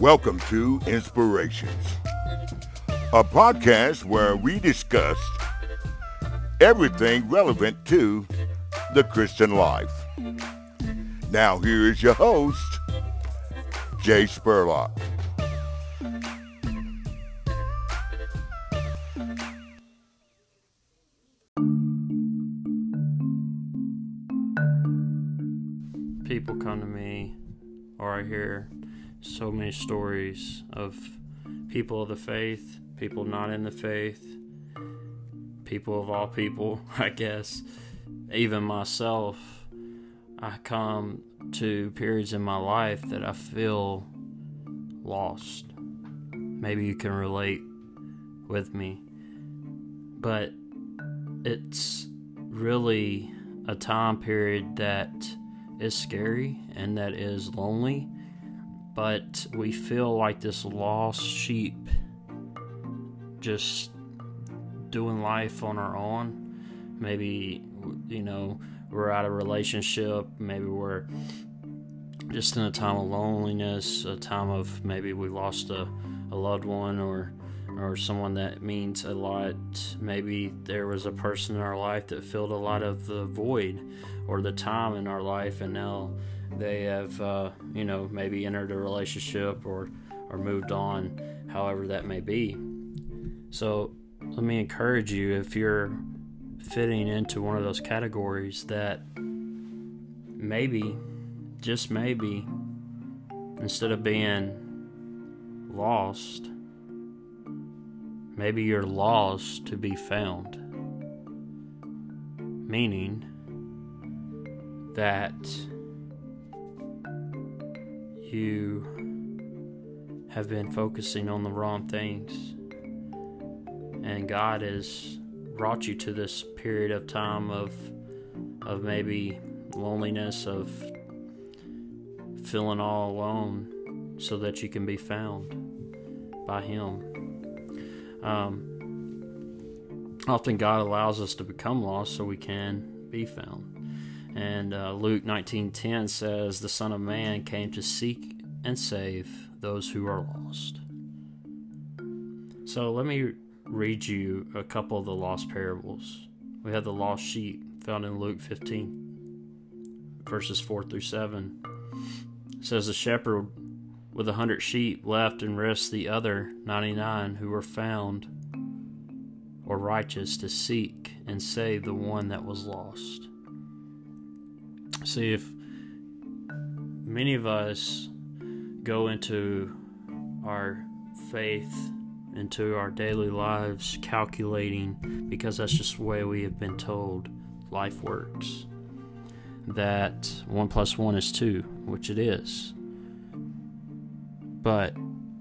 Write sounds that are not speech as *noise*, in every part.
Welcome to Inspirations, a podcast where we discuss everything relevant to the Christian life. Now, here is your host, Jay Spurlock. People come to me, or I hear so many stories of people of the faith, people not in the faith, people of all people, *laughs* I guess, even myself. I come to periods in my life that I feel lost. Maybe you can relate with me. But it's really a time period that is scary and that is lonely, but we feel like this lost sheep just doing life on our own. Maybe, you know, we're out of relationship, maybe we're just in a time of loneliness, a time of maybe we lost a, a loved one or or someone that means a lot. Maybe there was a person in our life that filled a lot of the void or the time in our life, and now they have, uh, you know, maybe entered a relationship or or moved on, however that may be. So let me encourage you if you're fitting into one of those categories that maybe, just maybe, instead of being lost, maybe you're lost to be found. Meaning that you have been focusing on the wrong things. And God has brought you to this period of time of of maybe loneliness of feeling all alone so that you can be found by him. Um, often God allows us to become lost so we can be found and uh, Luke 19:10 says the son of man came to seek and save those who are lost so let me read you a couple of the lost parables. We have the lost sheep found in Luke 15, verses 4 through 7. It says, The shepherd with a hundred sheep left and risked the other 99 who were found or righteous to seek and save the one that was lost. See, if many of us go into our faith into our daily lives calculating because that's just the way we have been told life works. That one plus one is two, which it is. But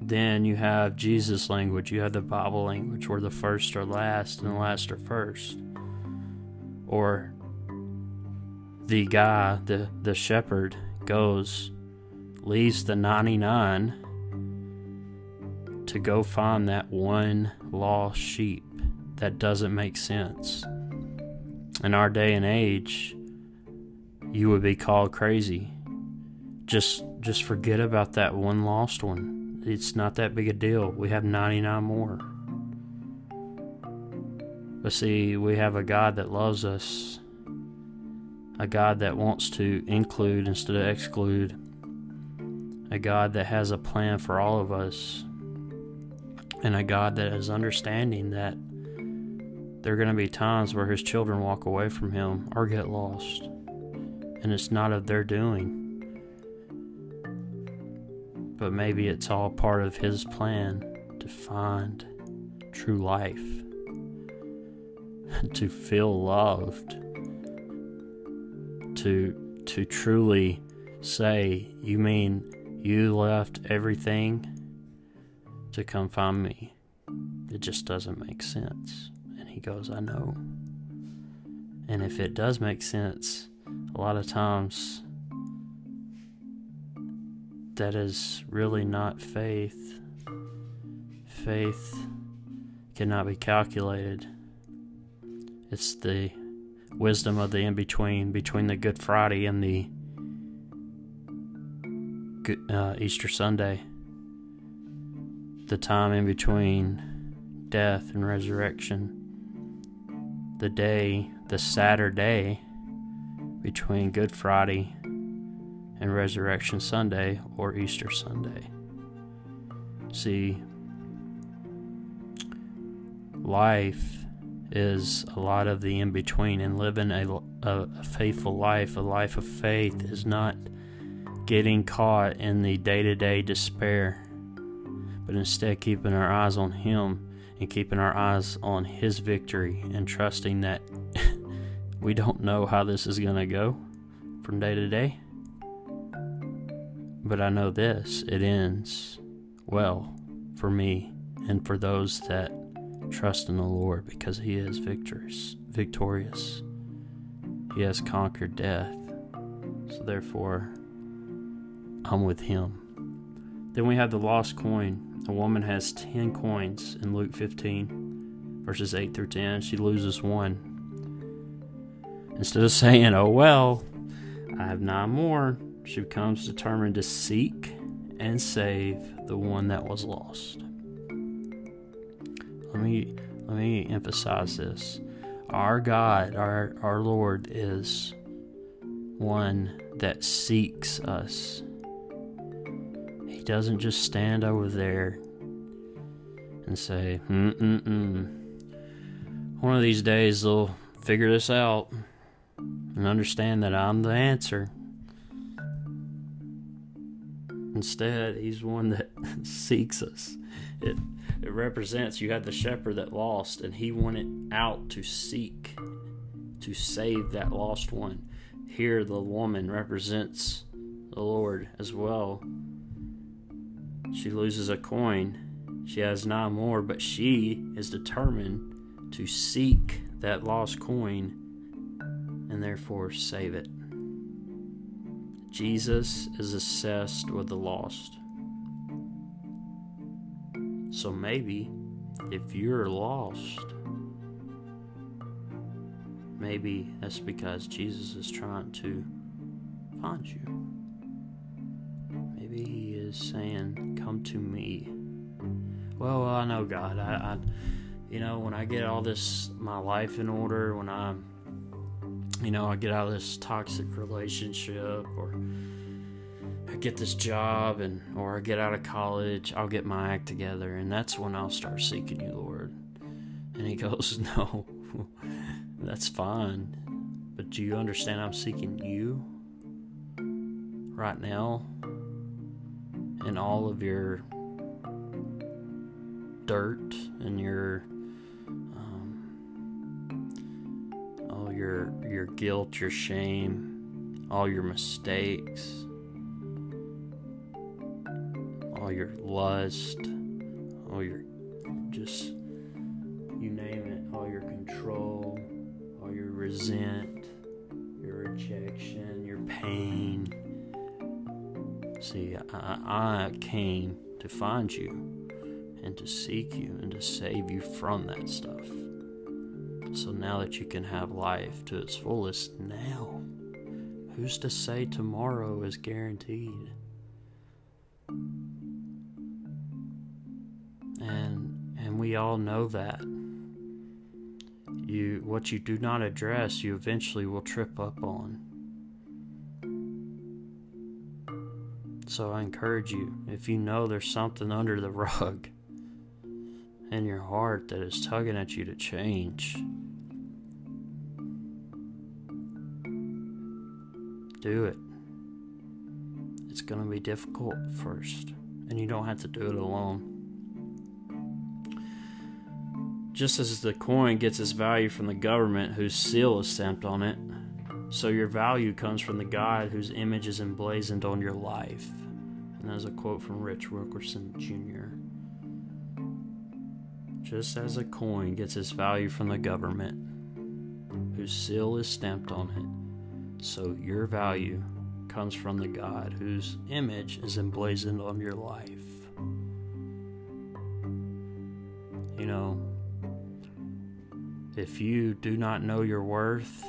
then you have Jesus language, you have the Bible language where the first are last and the last are first. Or the guy, the, the shepherd, goes, leaves the 99 to go find that one lost sheep. That doesn't make sense. In our day and age, you would be called crazy. Just just forget about that one lost one. It's not that big a deal. We have 99 more. But see, we have a God that loves us. A God that wants to include instead of exclude. A God that has a plan for all of us and a God that is understanding that there are going to be times where his children walk away from him or get lost. And it's not of their doing. But maybe it's all part of his plan to find true life, *laughs* to feel loved, to to truly say, "You mean you left everything to come find me. It just doesn't make sense. And he goes, I know. And if it does make sense, a lot of times that is really not faith. Faith cannot be calculated. It's the wisdom of the in between, between the Good Friday and the uh, Easter Sunday, the time in between death and resurrection, the day, the Saturday between Good Friday and Resurrection Sunday or Easter Sunday. See, life is a lot of the in between, and living a, a, faithful life, a life of faith, is not getting caught in the day to day despair, but instead keeping our eyes on Him and keeping our eyes on His victory and trusting that *laughs* we don't know how this is going to go from day to day. But I know this it ends well for me and for those that trust in the Lord because He is victorious. Victorious. He has conquered death. So therefore, I'm with Him. Then we have the lost coin. A woman has 10 coins in Luke 15, verses 8 through 10. She loses one. Instead of *laughs* saying, Oh well, I have nine more, she becomes determined to seek and save the one that was lost. Let me let me emphasize this. Our God, our our Lord is one that seeks us. He doesn't just stand over there and say, mm mm mm. One of these days they'll figure this out and understand that I'm the answer. Instead, he's one that *laughs* seeks us. It it represents you had the shepherd that lost, and he went out to seek, to save that lost one. Here, the woman represents the Lord as well. She loses a coin. She has nine more, but she is determined to seek that lost coin and therefore save it. Jesus is obsessed with the lost. So maybe if you're lost, maybe that's because Jesus is trying to find you. Maybe he is saying, Come to me. Well, I know God. I, I you know, when I get all this, my life in order, when I'm, you know, I get out of this toxic relationship or get this job and or I get out of college, I'll get my act together and that's when I'll start seeking you, Lord. And he *laughs* goes, "No. *laughs* that's fine. But do you understand I'm seeking you right now and all of your dirt and your um, all your your guilt, your shame, all your mistakes." All your lust, all your just you name it, all your control, all your resent, your rejection, your pain. See, I, I came to find you and to seek you and to save you from that stuff. So now that you can have life to its fullest now, who's to say tomorrow is guaranteed? We all know that. You what you do not address, you eventually will trip up on. So I encourage you, if you know there's something under the *laughs* rug in your heart that is tugging at you to change, do it. It's going to be difficult first, and you don't have to do it alone. Just as the coin gets its value from the government whose seal is stamped on it, so your value comes from the God whose image is emblazoned on your life. And that's a quote from Rich Wilkerson Jr. Just as a coin gets its value from the government whose seal is stamped on it, so your value comes from the God whose image is emblazoned on your life. You know, if you do not know your worth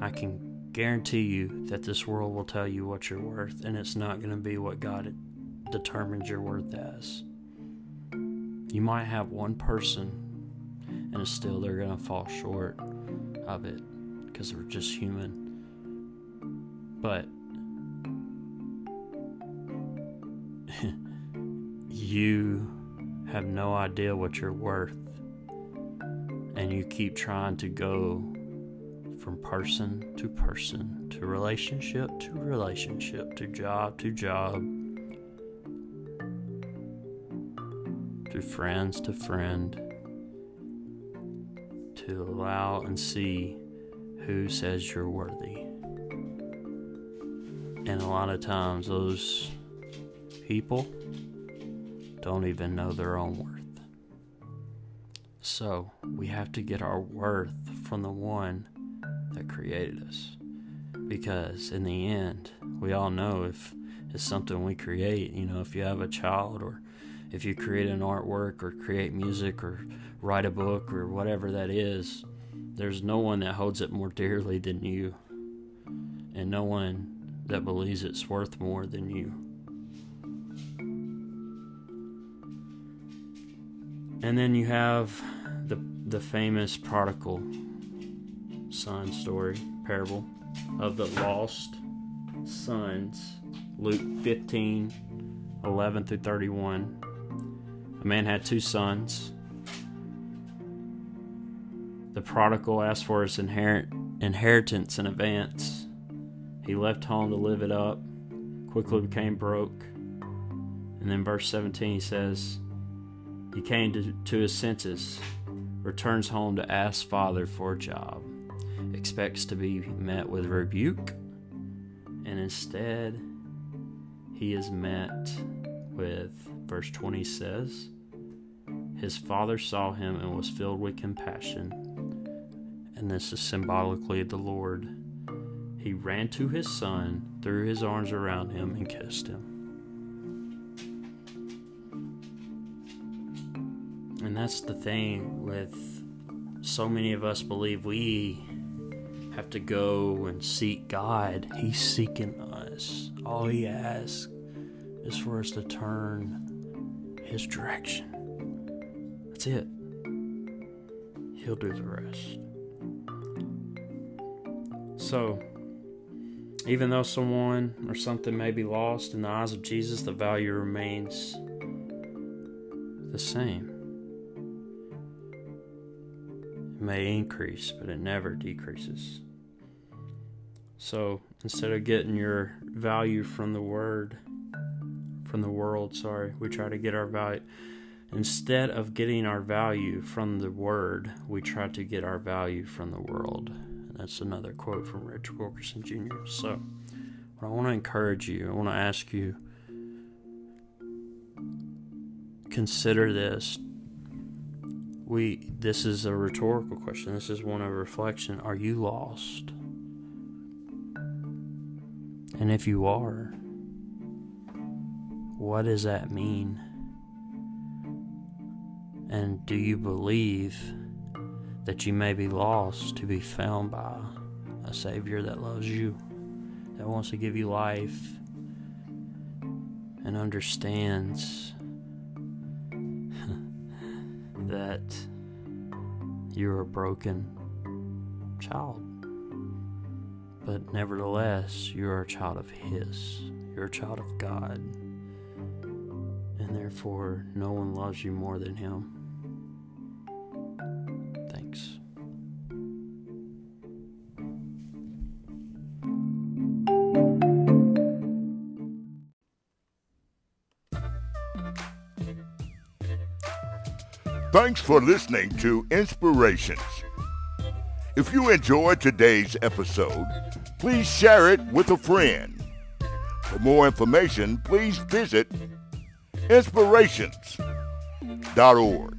I can guarantee you that this world will tell you what you're worth, and it's not going to be what God determines your worth as. You might have one person, and still they're going to fall short of it because we're just human. But *laughs* you have no idea what you're worth, and you keep trying to go from person to person, to relationship to relationship, to job to job, to friends to friend, to allow and see who says you're worthy. And a lot of times, those people don't even know their own worth. So, we have to get our worth from the one that created us. Because in the end, we all know if it's something we create, you know, if you have a child or if you create an artwork or create music or write a book or whatever that is, there's no one that holds it more dearly than you. And no one that believes it's worth more than you. And then you have the famous prodigal son story, parable of the lost sons, Luke 15 11 through 31. A man had two sons. The prodigal asked for his inherit, inheritance in advance. He left home to live it up, quickly became broke. And then verse 17 he says, He came to, to his senses, returns home to ask Father for a job expects to be met with rebuke, and instead, he is met with, verse 20 says, His father saw him and was filled with compassion. And this is symbolically the Lord. He ran to his son, threw his arms around him, and kissed him. And that's the thing with so many of us believe we have to go and seek God. He's seeking us. All He asks is for us to turn His direction. That's it. He'll do the rest. So, even though someone or something may be lost in the eyes of Jesus, the value remains the same. May increase, but it never decreases. So instead of getting your value from the word, from the world, sorry, we try to get our value. Instead of getting our value from the word, we try to get our value from the world. And that's another quote from Rich Wilkerson Jr. So, what I want to encourage you, I want to ask you consider this. We this is a rhetorical question. This is one of reflection. Are you lost? And if you are, what does that mean? And do you believe that you may be lost to be found by a Savior that loves you, that wants to give you life, and understands that you're a broken child? But nevertheless, you are a child of His. You're a child of God. And therefore, no one loves you more than Him. Thanks. Thanks for listening to Inspirations. If you enjoyed today's episode, please share it with a friend. For more information, please visit inspirations.org.